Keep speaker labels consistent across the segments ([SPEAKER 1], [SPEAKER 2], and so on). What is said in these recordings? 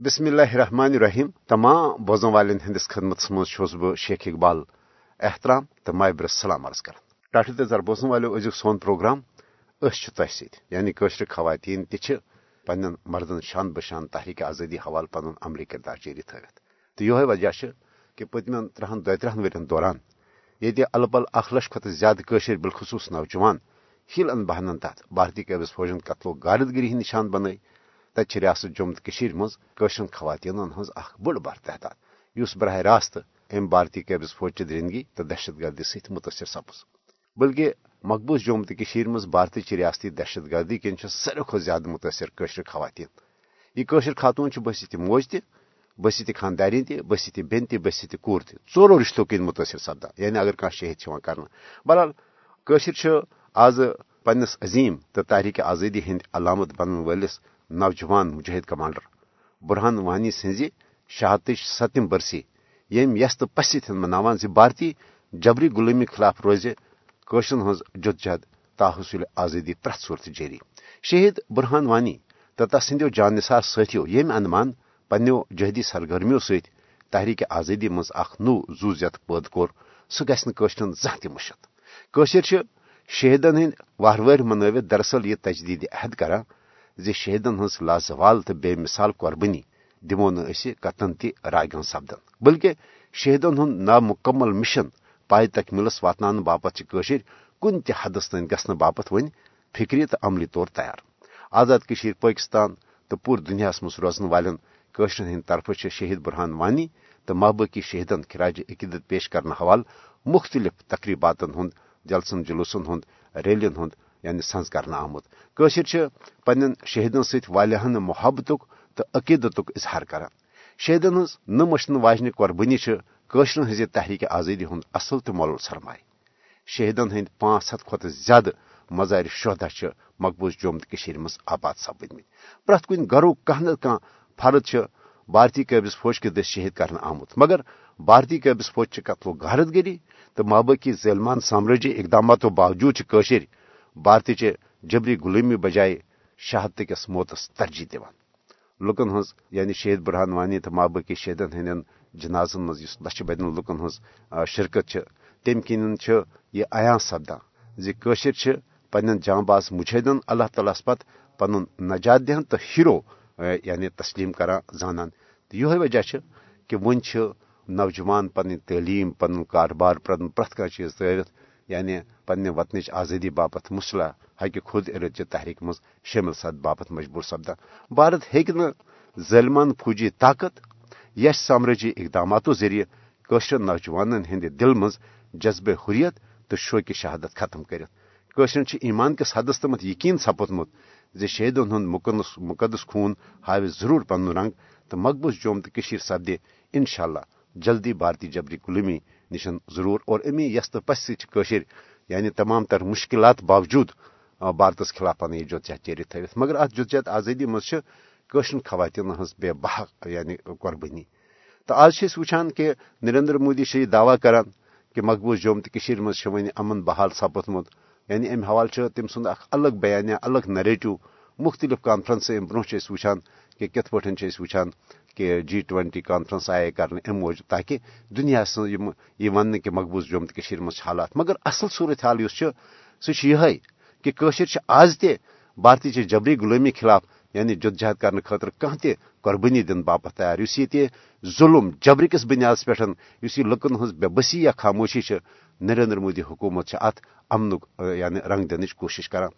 [SPEAKER 1] بسم اللہ الرحمن الرحیم تمام بوزن والن ہندس خدمت مز بہ شیخ اقبال احترام تو مابر سلام عرض کر ٹاٹھ تر بوزن والو ازیک سون پروگرام اس تہ ست یعنی قشر خواتین تہ پن مردن شان بشان تحریک آزادی حوالہ پن عملی کردار جاری تھوت تو یہ وجہ کہ پتم ترہن دہ ترہن ورین دوران یہ ال پل اخ لچھ کھت زیادہ قشر بالخصوص نوجوان ہل ان بہنن تحت بھارتی قیبض فوجن قتل و غارتگری ہند نشان بنائی تت ریاست جموں تو خواتین ہز بڑ بار تعداد اس براہ راست ام بھارتی قیبض فوج درندگی تو دہشت گردی ست متاثر سپز بلکہ مقبوض جموں تو مز بھارتی ریاستی دہشت گردی کن ساروی کھت زیادہ متاثر قشر خواتین یہ خاتون بس موج تہ بس خاندارین تہ بس بین تہ بس کور تہ ٹورو رشتوں کن متاثر سپدان یعنی اگر کھانا شہید کر بہرحال قشر آز پنس عظیم تو تحریک آزادی ہند علامت بنن ولس نوجوان مجاہد کمانڈر برہان وانی سز شہادت ستم برسی، یم یس تو پست مناوان بھارتی جبری غلامی خلاف روز قشرن ہز جدجہد تاحصل آزادی پریت صورت جاری شہید برہان وانی تو تس جان نثار ساتھیو، یم اندمان پنو جہدی سرگرمیوں ست تحریک آزادی مز اخ نو زو زیت پید کور سہ گھن قشرن زان تہ مشت قشر شہیدن ہند وہر منوت دراصل یہ تجدید عہد کران زِ شہیدن ہز لازوال تو بے مثال قربانی دمو نہ قطن تہ راگن سپدن۔ بلکہ شہیدن ہند نامکمل مشن پائے تکمیلس واتن باپت کن تہ حدس تین گھن باپت ون فکری تو عملی طور تیار۔ آزاد کشیر پاکستان تو پور دنیا مز روزن والن قشرن ہند طرف شہید برہان وانی تو محبوقی شہیدن خراج عقیدت پیش کرنے حوالہ مختلف تقریبات ہند، جلسن جلوسن ہند، ریلین ہند یعنی سنز کرنا آمت۔ قشر پن شہیدن ست والیاہن محبت تو عقیدت اظہار کران۔ شہیدن ہز نشن واجن قربانی قشرن ہز تحریک آزادی ہند اصل تو مول سرمایہ۔ شہیدن ہند پانچ ہتھ کھت زیادہ مزار شہدا مقبوض جوم تو مز آباد سپدمت پریت کن گرو کھانا کھانا فرد بھارتی قابض فوج کے دس شہید کرنا آمت۔ مگر بھارتی قابض فوج قتل و غارت گری تو مابقی ظلمان سامراجی اقداماتوں باوجود قشر بھارتی چہ جبری غلامی بجائے شہادت کس موتس ترجیح دان لکن ہز یعنی شہید برہان وانی تو مابقی شہیدن ہند جنازن مز لچھ بدن لکن ہز شرکت تم کن یہ عیاں سپدان زشر پن جان باز مجاہدن اللہ تعالیٰ پت پن نجات دہن تو ہیرو یعنی تسلیم کران زانان۔ تو یہ وجہ کہ ون نوجوان پن تعلیم پن کاربار پن پریت کھانا چیز ترت یعنی پنہ وطن آزادی باپت مسلح ہکہ خود ارد تحریک مز شامل سد باپت مجبور سپدان بھارت ہوں ظلمان فوجی طاقت، یش سامراجی اقداماتوں ذریعہ قشر نوجوان ہند دل مز جذبہ حریت تو شوق شہادت ختم کرت ایمان کس حدس تمت یقین سپودمت زِ شہیدن ہند مقدس خون ہاو ضرور پن رنگ تو مقبوض جوم تو سپدے انشاء اللہ جلدی بھارتی جبری غلومی نشن ضرور اور امی یس پس سشر یعنی تمام تر مشکلات باوجود بھارتس خلاف پن یہ جدجہد جاری تھوت مگر ات جدجہد آزادی مزشن خواتین ہز بے بہ یعنی قربانی۔ تو آج وچان کہ نریندر مودی یہ دعوی کران کہ مقبوض جوم تو مز ون یعنی امن بحال سپدمت یعنی ام حوالہ تم سند الگ بیانیہ، الگ نریٹو، مختلف کانفرنس ام برو وچان کہ کت پا وچان کہ جی ٹوینٹی کانفرنس آئے کرنے ام موجود، تاکہ دنیا یہ ون کہ مقبوض جوم تو مز حالات۔ مگر اصل صورت حال اس سہ کہ قشر آز تہ بھارتی چہ جبری غلامی خلاف یعنی جدجہد کرنے خاطر کھانا تہ قربانی دن باپت تیار۔ اس یہ ظلم جبر کس بنیاد پہ اس لکن ہز بے بسی یا خاموشی نریندر مودی حکومت ات امن یعنی رنگ دنچ کوشش کران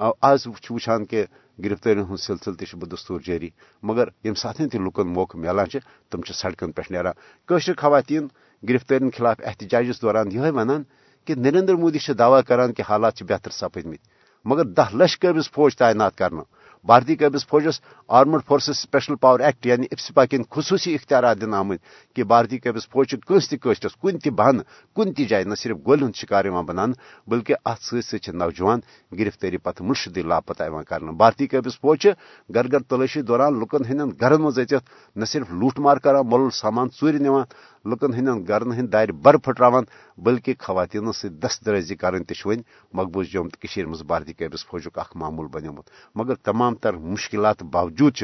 [SPEAKER 1] آز وچان کہ گرفتاری ہند سلسلہ تہ بدستور جاری۔ مگر یم سات تہ لکن موقع ملان تم سڑکن پہ نیران قشر خواتین گرفتاری خلاف احتجاجس دوران یہ ونان کہ نریندر مودی دعوی کران کہ حالات بہتر سپدمت مگر دہ لچھ قبض فوج تعینات کرنا بھارتی قبض فوجس armed forces special power act یعنی افسپا کن خصوصی اختیارات دن آمت کہ بھارتی قبض فوج کنس تہ کن تہ بہانہ کن تہ جائے نہ صرف گول ہند شکار بنان بلکہ ات ست نوجوان گرفتاری پتہ مشدی لاپتہ کر بھارتی قبض فوج گر گر تلاشی دوران لکن ہند گرن مز اچت نہ صرف لوٹ مار کر مول سامان ژور نوان لکن ہند گرن ہند دار بر پھٹران بلکہ خواتین ست دست درازی کرن تہ ون، مقبوض جوم تو مز بھارتی قبض فوجک اخ معمول بنیومت مگر تمام تر مشکلات باوجود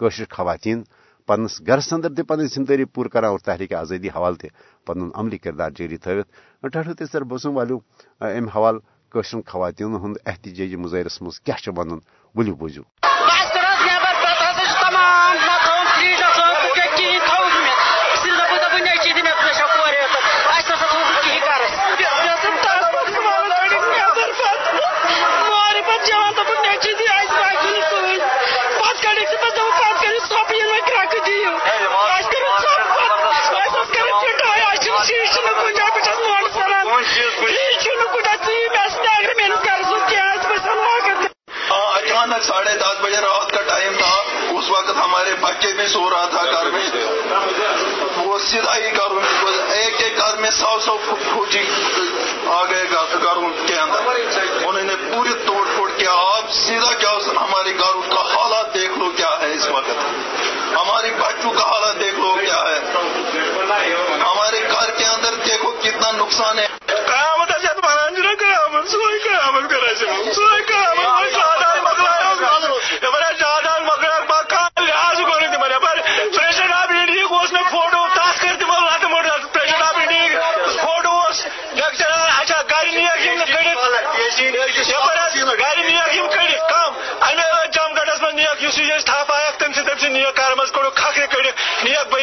[SPEAKER 1] قشر خواتین، پنس گرس اندر تہ پن ذمہ داری پور کران اور تحریک آزادی حوالہ تہ پن عملی کردار جاری تھوت ٹھہرو تھی سر والو ام حوالہ قشر خواتین ہند احتجاجی مظاہرس مز کیا ون ولو بوزو
[SPEAKER 2] ساڑھے دس بجے رات کا ٹائم تھا، اس وقت ہمارے بچے میں سو رہا تھا گھر میں۔ وہ سیدھا ہی گھر ایک ایک گھر میں سو سو فوجی آ گئے گھروں کے اندر۔ انہوں نے پوری توڑ پھوڑ کیا آپ سیدھا کیا ہمارے گھروں کا حالات دیکھ لو کیا ہے اس وقت۔ ہماری بچوں کا حالات دیکھ لو کیا ہے۔ ہمارے گھر کے اندر دیکھو کتنا نقصان ہے۔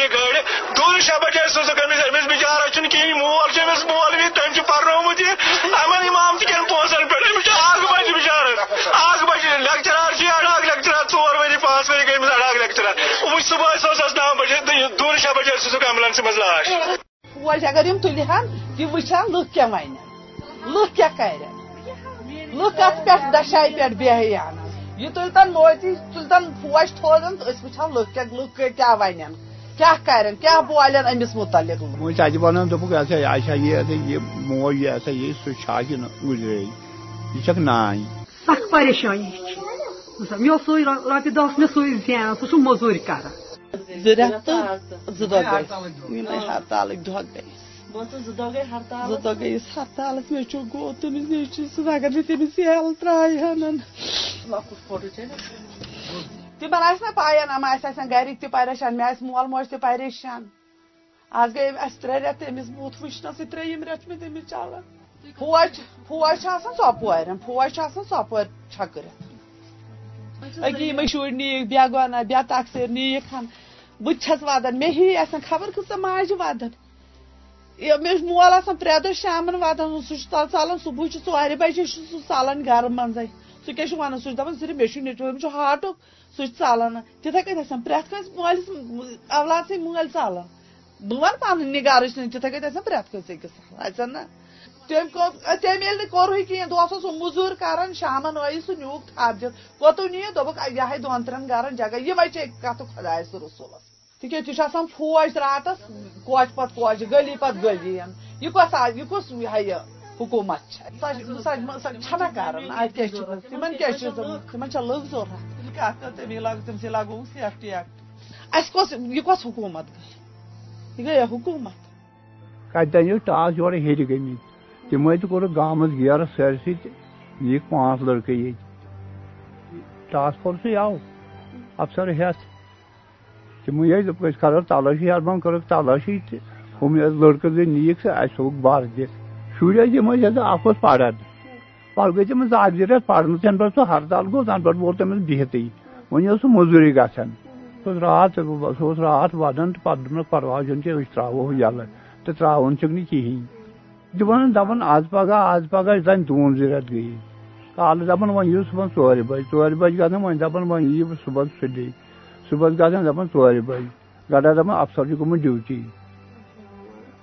[SPEAKER 2] نیک بھائی گاڑی دور شاہ بجے سوز کمس امس بچارا چھ کہین مول چمس مول بھی تم پرنومت یہ امن امام تہ کن پونسن پہ امس اگ بج بچار اگ بج لیکچرار جی، اڑاک لیکچرار ژور وری پانچ وری گئی اڑاک لیکچرار وہ صبح سوس نو بجے دور شاہ بجے سوز ایمبولینس مز لاش
[SPEAKER 3] فوج اگر یم تلہن یہ وچھان لک کیا ون لک کیا کر لک ات پہ دشائے پہ بیان یہ تلتن موتی تلتن فوج تھوزن، تو وچھان لک کیا لک کیا ون کیا کرن کیا بولن امس متعلق
[SPEAKER 4] تجہ ونان دپک ایسا ایسا یہ یہ موج یہ ایسا یہ سہ چھاکہ گزرے۔ یہ چھک نان
[SPEAKER 5] سخ پریشانی مے سوی رۄپیہِ دہ مےٚ سوی زینان سُہ چھُ موٚزوٗرۍ کران
[SPEAKER 3] زٕ رٮ۪تھ تہٕ زٕ دۄہ گٔے یِمے ہرتالٕکۍ دۄہ گٔے زٕ دۄہ گٔیس ہرتالس مےٚ چھُ گوٚو تٔمِس سۭتۍ اگر مےٚ تٔمِس یل ترٛایہِ ہن تمن آس نا پاین ام آس گرک تہ پریشان مے مول موج تہ پریشان آج گئی اس ترے رت تمس بوت وچنس تریم رت میں تمس چلان فوج فوج ژۄپور فوج ژۄپور چھکرت اکی یم شر نیک بیا گونا بیا تقسیر نیک ہن بہت چھس ودان مے ہی آسان خبر کۭژاہ ماجہِ ودان مےٚ مول آسان پرٛٮ۪تھ دۄہ شامن واتان سُہ چھُ ژالان صبحٲے چھُ ژورِ بجے چھُ سُہ ژالان گرٕ منٛزے سُہ کیٛاہ چھُ ونان سُہ چھُ دپان صرف مےٚ چھُ نیچوٗ أمِس چھُ ہاٹُک سُہ ژالان تِتھے کٔنۍ آسان پرٛٮ۪تھ کٲنٛسہِ مٲلِس اولاد سٕنٛدۍ مٲلۍ ژالان بہٕ وَنہٕ پنٕنۍ گرٕچ نہٕ تِتھے کٔنۍ آسان پرٛٮ۪تھ کٲنٛسہِ أکِس اَژن نا تٔمۍ تٔمۍ ییٚلہِ نہٕ کوٚرُے کِہینۍ دۄہس اوس سُہ موٚزوٗرۍ کران شامن ٲیی سُہ نیوٗکھ تھپ دِتھ کوٚتُن نِیہِ دوٚپُکھ یِہے دۄن ترٛٮ۪ن گرن جگہ یِمے چھِ کتھٕ خۄدایس رسوٗلس تِکیازِ تہِ چھُ آسان فوج راتس کوچہِ پتہٕ کوچہِ گلی پتہٕ گلی یہ کۄس یہ کُس یہ حکومت چھنا کران کتھ کر تمی لاگ تٔمسٕے لاگو سیفٹی ایکٹ اسہِ کۄس یہِ کۄس حکوٗمت یہِ گٔیا حکوٗمت
[SPEAKER 4] کتہِ ٹاس یورٕ ہیٚرِ گٔمٕتۍ تِمے تہِ کوٚرُکھ گامس گیرٕ سٲرسٕے تہٕ نِیِکھ پانٛژھ لڑکہٕ ییٚتہِ ٹاس فورسٕے آو افسر ٲسۍ دوٚپُکھ أسۍ کرو تلٲشی ہربم کٔرٕکھ تلٲشی تہٕ ہُم لڑکہٕ زٕ نِیِکھ سُہ اَسہِ تھوٚوُکھ بر دِتھ شُرۍ ٲسۍ یِم ٲسۍ اکھ اوس پران پتہٕ گٔے تٔمِس اکھ زٕ رٮ۪تھ پرنہٕ تَنہٕ پٮ۪ٹھ سُہ ہرتال گوٚو تَنہٕ پٮ۪ٹھ ووت تٔمِس بِہتٕے وۄنۍ ٲس سُہ موٚزوٗرۍ گژھان سُہ اوس راتھ سُہ اوس راتھ ودان تہٕ پتہٕ دوٚپنس پرواے چھُنہٕ کینٛہہ أسۍ تراوو یَلہٕ تہٕ تراوُن چھُکھ نہٕ کِہینۍ دِوان دپان آز پگاہ آز پگاہ زن دوٗن زٕ رٮ۪تھ گٔیے کالہٕ دپان وۄنۍ یِیِو صُبحن ژورِ بجہِ ژورِ بجہِ گژھان وۄنۍ دپان وۄنۍ یِیِو صُبحن سُلے صُبحس گژھان دپان ژورِ بجہِ گڑا دپان افسر چھُ گوٚمُت ڈیوٹی۔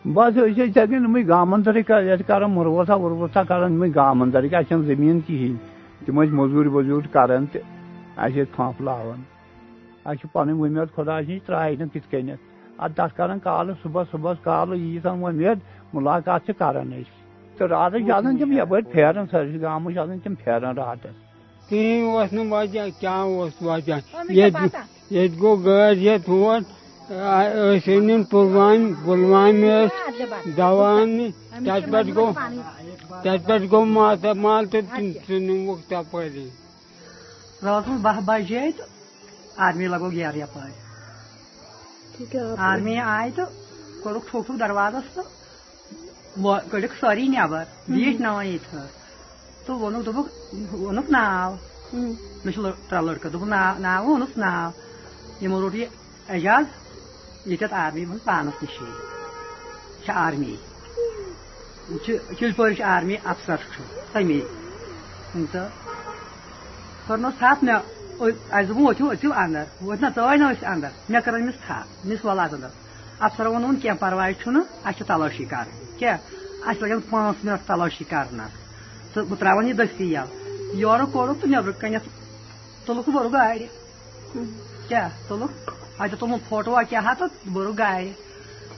[SPEAKER 4] بس أسۍ ٲسۍ یِتھے کٔنۍ یِمے گام اندرٕے ییٚتہِ کران مُروسا وُروسا کران یِمے گام اندرٕکۍ اَسہِ چھنہٕ زٔمیٖن کِہینۍ تِم ٲسۍ موٚزوٗرۍ ووٚزوٗرۍ کران تہٕ اَسہِ ٲسۍ پھمپ لاوان اَسہِ چھِ پنٕنۍ وُمید خۄدایَس نِش ترٛایہِ نہٕ تِتھ کٔنٮ۪تھ اَدٕ تَتھ کران کالہٕ صُبحس صُبحس کالہٕ ییٖژاہ وۄمید مُلاقات چھِ کران أسۍ تہٕ راتس چھِ آسان تِم یپٲرۍ پھیران سٲرسٕے گامس چھِ آسان تِم پھیران راتس
[SPEAKER 6] کِہینۍ اوس نہٕ وجہ کیٛاہ اوس وجہ ییٚتہِ ییٚتہِ گوٚو گٲڑۍ ہٮ۪تھ ہور ٲسۍ أنِن پُلوامہِ پُلوامہِ ٲسۍ دوا اَننہِ تَتہِ پٮ۪ٹھ گوٚو تَتہِ پٮ۪ٹھ گوٚو ماتامال تہٕ سُہ نِموکھ تپٲری
[SPEAKER 5] راتس منٛز باہ بجے ییٚتٮ۪تھ آرمی منٛز پانس تہِ شیٖن چھِ آرمی چلپورِ چھُ آرمی افسر چھُ تمی تہٕ کوٚرنَس تھپھ مےٚ اَسہِ دوٚپُن ؤتھِو أژِو اَندر ؤتھۍ نہ ژٲنۍ نہٕ أسۍ اَندر مےٚ کٔر أمِس تھپھ مےٚ وَل اَژ اَندر افسرو ووٚنُن کینٛہہ پرواے چھُنہٕ اَسہِ
[SPEAKER 7] چھِ تلٲشی کَرٕنۍ کیٛاہ اَسہِ لَگن پانٛژھ مِنٹ تلٲشی کرنَس تہٕ بہٕ ترٛاوَن اچھا، اتو تمو فوٹو کیا ہاں تو بورو گائے۔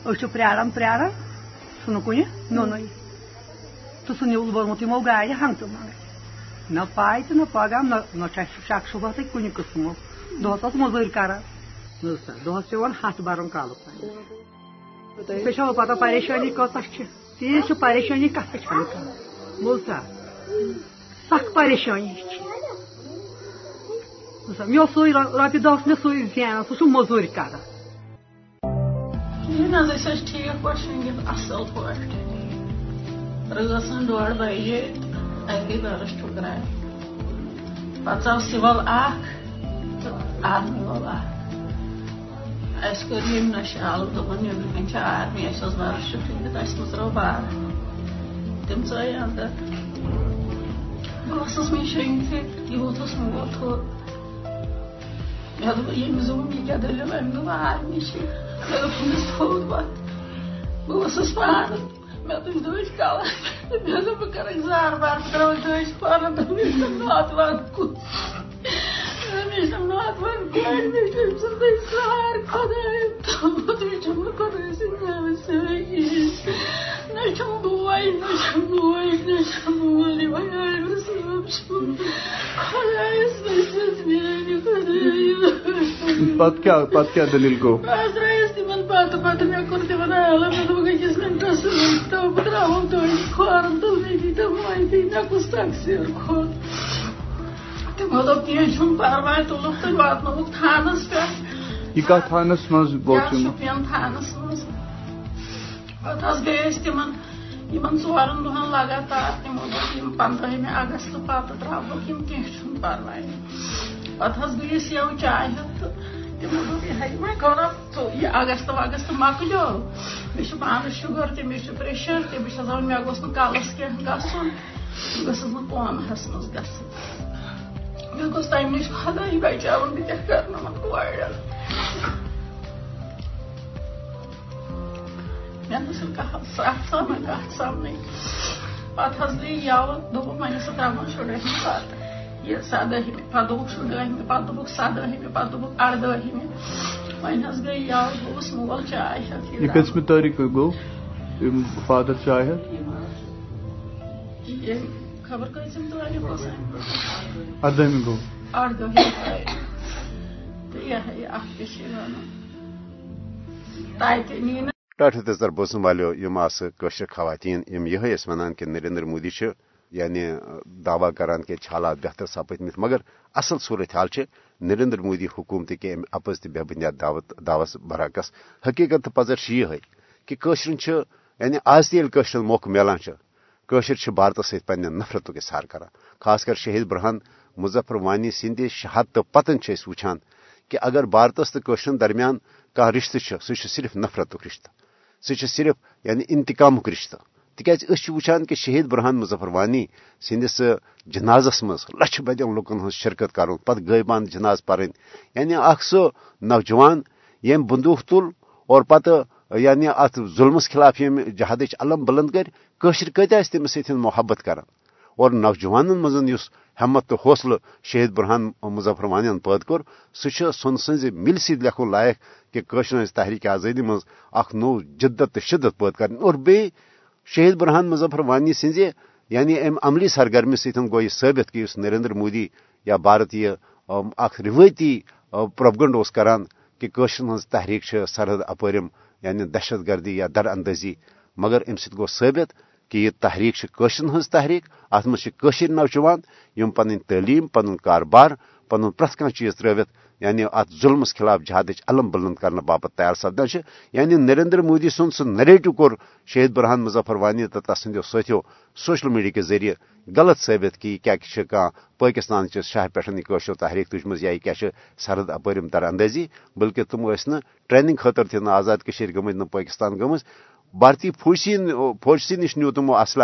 [SPEAKER 7] اچھا، اس پیاران پیاران سہ کن نون تو سہ نیوز بورمت یمو گاڑی ہنگتہ منگے نہ پائے تو نہ پگام نہ شک شبہ تھی کن قسمو دہس اس مزور کران دہس پیون برن کالس تھی پتہ پریشانی کتہ تیز پریشانی کتھ چھو سا سخ پریشانی مےٚ اوس سُے رۄپیہِ دہ اوس مےٚ سُے زینان سُہ چھُ موٚزوٗرۍ کران کِہیٖنۍ حظ أسۍ ٲسۍ آرمی وول اَکھ اَسہِ کٔر ییٚمہِ بار تِم ژٲے اَنٛدَر بہٕ ٲسٕس مےٚ شۄنٛگتھٕے یوٗت مہس دیا دلی مار نش بہس
[SPEAKER 8] پار موج دور مجھے کروا دان
[SPEAKER 7] ناتوات سارے خود خدا نم بو نم بو نیم مول بہت سی بہت دس تمہس گنٹس می یا کس تقصیر کھو دن پوا تلک تو وات تھانہ شوپین تھانس مزہ پہ گئی تمہن یمن ژورن دۄہن لگاتار تِمو دوٚپ یِم
[SPEAKER 8] پنٛدہمہِ اگست پتہٕ ترٛاوہوکھ یِم
[SPEAKER 7] کینٛہہ چھُنہٕ پرواے پتہٕ حظ گٔیے یو چاے ہیٚتھ تہٕ تِمو دوٚپ یِہے وۄنۍ کٕنو یہِ اگست وگست مۄکلیو مےٚ چھُ پانہٕ شُگر تہِ مےٚ چھُ پریشر تہِ بہٕ چھَس دپان مےٚ گوٚژھ نہٕ کلس کینٛہہ گژھُن بہٕ گٔژھس نہٕ کومہس منٛز گژھٕنۍ مےٚ گوٚژھ تمہِ نِش بچاوُن بہٕ کیاہ کورٮ۪ن مےٚ کانٛہہ سرٛٹھ سۄ نہٕ کانٛہہ سَمنٕے پَتہٕ حظ گٔے یَلہٕ دوٚپُکھ وۄنۍ ٲسۍ ترٛاوان شُرٲہمہِ پَتہٕ یہِ سَدٲہمہِ پَتہٕ دوٚپُکھ شُرٲہمہِ پَتہٕ دوٚپُکھ سَدٲہمہِ پَتہٕ دوٚپُکھ اَردٲہمہِ وۄنۍ حظ گٔے یَلہٕ گوٚوُس مول چاے ہٮ۪تھ یہِ کٔژمہِ تٲریٖخہٕ گوٚو فادر
[SPEAKER 8] چاے ہٮ۪تھ خبر کٔژِم تٲریٖخ اوس اَردٲہمہِ
[SPEAKER 7] گوٚو اَردٲہمہِ تہٕ یہِ ہا
[SPEAKER 8] یہِ اَکھ
[SPEAKER 7] تہِ چھِ وَنان تَتہِ نی نہٕ ٹھ تر
[SPEAKER 1] بوزن والشر خواتین یہ ونان کہ نریندر مودی یعنی دعوی کران کہ حالات بہتر سپدمت مگر اصل صورت حال نریندر مودی حکومت کہ ام اپز تہ بے بنیاد دعوت دعوس برعکس حقیقت پزر یہ کہ قشرن یعنی آز تیل موقع ملان قشر بھارت ست پنہ نفرت اظہار کران خاص کر شہید برہان مظفر وانی سند شہادت پتن وچان کہ اگر بھارتس تو درمیان کھانا رشتہ سہ صرف نفرت رشتہ سہ صرف یعنی انتقام رشتہ تکیاز اس وچان کہ شہید برہان مظفر وانی سندس جنازس مز لچھ بدین لکن ہز شرکت کرن پت غیبان جناز پرن یعنی اخ سہ نوجوان یم بندوق تل اور پتہ یعنی ات ظلمس خلاف یم جہادچ علم بلند کر قشر کتہ تمس سیت محبت کران اور نوجوان مزن یس ہمت تو حوصلہ شہید برہان مظفر وانین پید کور سہ سن سز مل سید لکھو لائق کہ قشر ہز تحریک آزادی مز اخ نو جدت تو شدت پید کرن۔ اور بی شہید برہان مظفر وانی سز یعنی ام عملی سرگرمی ستن گو یہ ثابت کہ اس نریندر مودی یا بھارت یہ اخ روایتی پروپگنڈ اس کران کہ قشر تحریک سرحد اپرم یعنی دہشت گردی یا در اندازی، مگر ام سید ثابت کہ یہ تحریک قشن ہز تحریک ات مزر نوجوان پن تعلیم پن کاروبار پن پریت کھانا چیز تروت یعنی ات ظلمس خلاف جہاد علم بلند کرنے باپت تیار سپدان یعنی نریندر مودی سن سہ نریٹو کور شہید برہان مظفر وانی تو تس ہندو سو سوشل میڈیا کے ذریعے غلط ثابت کہ یہ کیا پاکستان چہ شاہ پہ یعنی تحریک تجمز یا یہ کیا سرد اپرم تر اندازی بلکہ تم ٹریننگ خاطر تہ آزاد کشیر گمت نہ پاکستان گمت بھارتی فوجی فوجسی نش نیو تمو اصلہ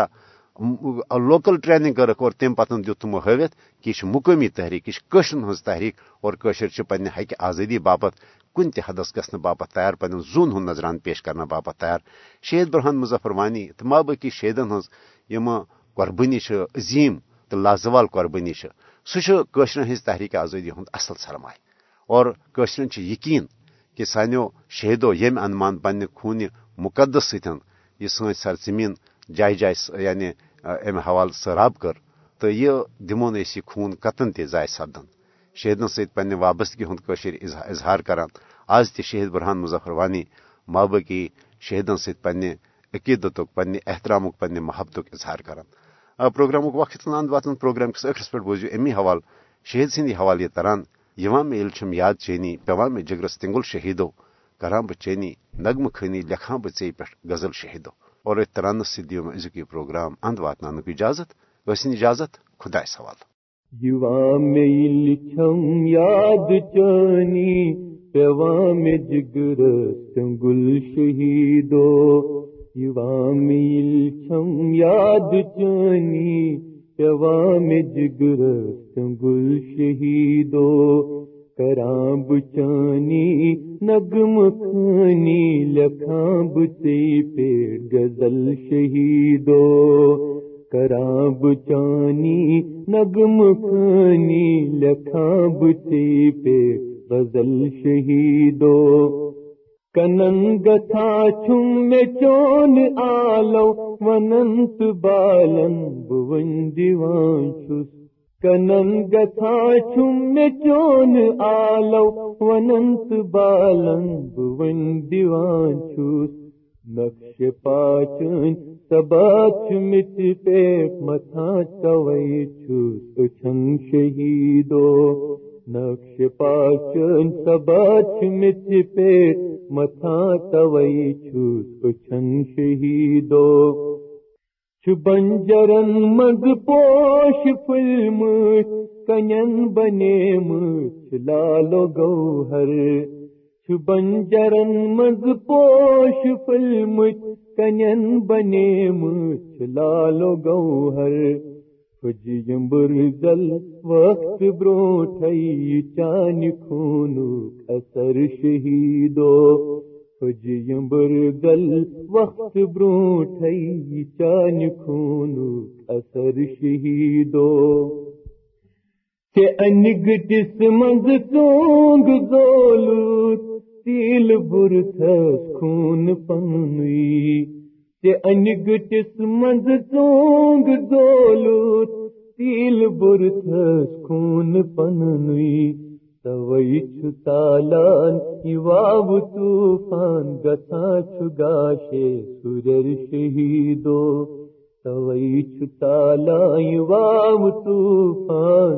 [SPEAKER 1] لوکل ٹریننگ کرک اور تم پتن دیت تمو ہاوت کہ یہ مقامی تحریک یہ ہز تحریک اور قشر پنہ حقہ آزادی باپت کن تہ حدس گھن باپت تیار پن زون ہند نظران پیش کرنے باپت تیار۔ شہید برہان مظفر وانی تو ماں باقی شہیدن ہز یم قربانی عظیم تو لازوال قربانی سہ ہز تحریک آزادی ہند اصل سرمایہ۔ اور قشرن یقین کہ سانو شہیدو یم انمان پنہ خون مقدس ستن یہ سن سرزمین جائے جائے یعنی امہ حوالہ سراب کر تو یہ دمون اس یہ خون قطن تہ ضائع سپدن شہیدن ست پنہ وابستگی ہند اظہار کران۔ آز تہ شہید برہان مظفر وانی مابقی شہیدن ست پنہ عقیدت پنہ احترام پنہ محبت اظہار کران۔ پروگرام وقت اند واتن، پروگرام کس ٲخرس پہ بوزیو امی حوالہ شہید سندی حوالہ یہ تران، یوان میں چھم یاد چینی پیوان میں جگرس تنگل شہیدو۔ کران بہ چینی نغم خانی لکھان بہ ژے پہ غزل شہیدو۔ اور ترانس سی دیو میں ازک یہ پروگرام، اند واتن اجازت وسن اجازت خدا سوال۔
[SPEAKER 9] لکھم یاد چانی پیوام جگر گل شہیدو۔ یوام لکھم یاد چانی پیوام جگر گل شہیدو۔ کراں بچانی نگم خانی لکھاں بچی پیڑ غزل شہیدو کراں بچانی نگم خانی لکھاں بچی پیڑ غزل شہیدو کنن گتھا چھم میں چون آلو وننت بالن بون دیوان چھس کنن گتھا چھم چون آلو، وننت بالن بون دیوان چھوس نقش پاچن سبات مت پہ متھا چوئی چھوس چھن شہیدو۔ نقش پاچن سبات مت پہ متھا چوئی چھوس چھن شہیدو۔ بنجرن مز پوش فلم کنن بنے مچھ لالو گوہر بنجرن مز پوش فلم کنن بنے مچھ لالو گوہر فجیم برزل وقت بروٹھئی چان خونو اثر شہیدو فجیم برگل وقت بروٹھئی چان خون اثر شہیدو۔ کہ انگٹس منز چونگ زولوت، تیل برتھس خون پنوی کہ انگٹس منز چونگ زولوت، تیل برتھس خون پنوی توئی چھ تالان واو طوفان گتا چھ گاشے سورر شہیدو۔ توئی چھ تالان واو طوفان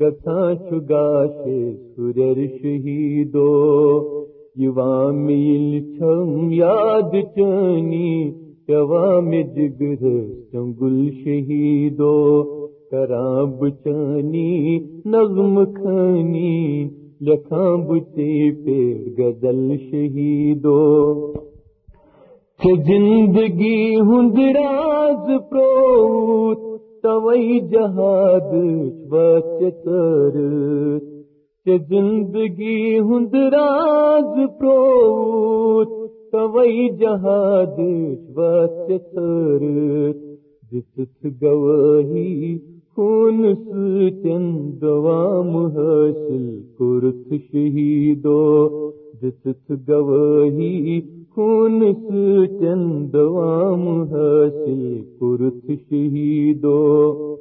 [SPEAKER 9] گتا چھ گاشے سورر شہیدو۔ یوا میل چانی کراں بچانی نظم خانی لکھاں بچے پیڑ گزل شہیدو۔ چھ زندگی ہند راز پروت، توئی جہاد بچر زندگی ہند راز پروت، توئی جہاد بچر دس گواہی خون سچن دوام حاصل کرت شہیدو؟ دست گواہی خون سچن دوام حاصل کرت شہیدو؟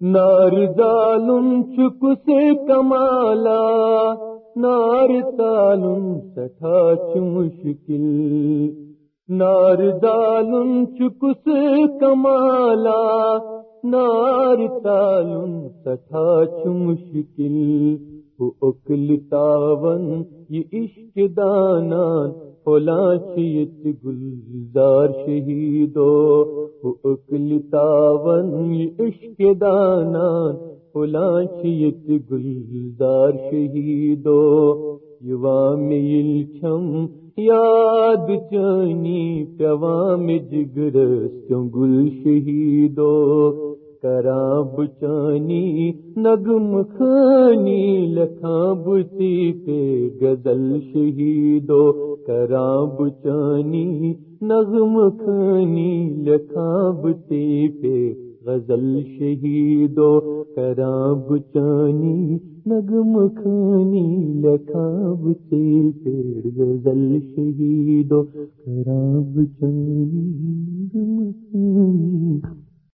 [SPEAKER 9] نار دالم چک سے کمالا، نار تالم سٹھا چ مشکل؟ نار دالم چک سے کمالا، نار تالم تھا چھ مشکل۔ اکل تاون، یہ عشق دانان چیت گلزار شہیدو۔ اکل تاون، یہ عشق دانان چیت گلزار شہیدو۔ میل چھم یاد چانی پیوام جگرس گل شہیدو کرا بچانی نگم خانی لکھا بچی پہ غزل شہیدو کرا بچانی نغم خانی لکھا بچی پہ غزل شہید و کراب چانی نگم خانی لکھاب چیل، پیڑ غزل شہید و کراب چانی نگم خانی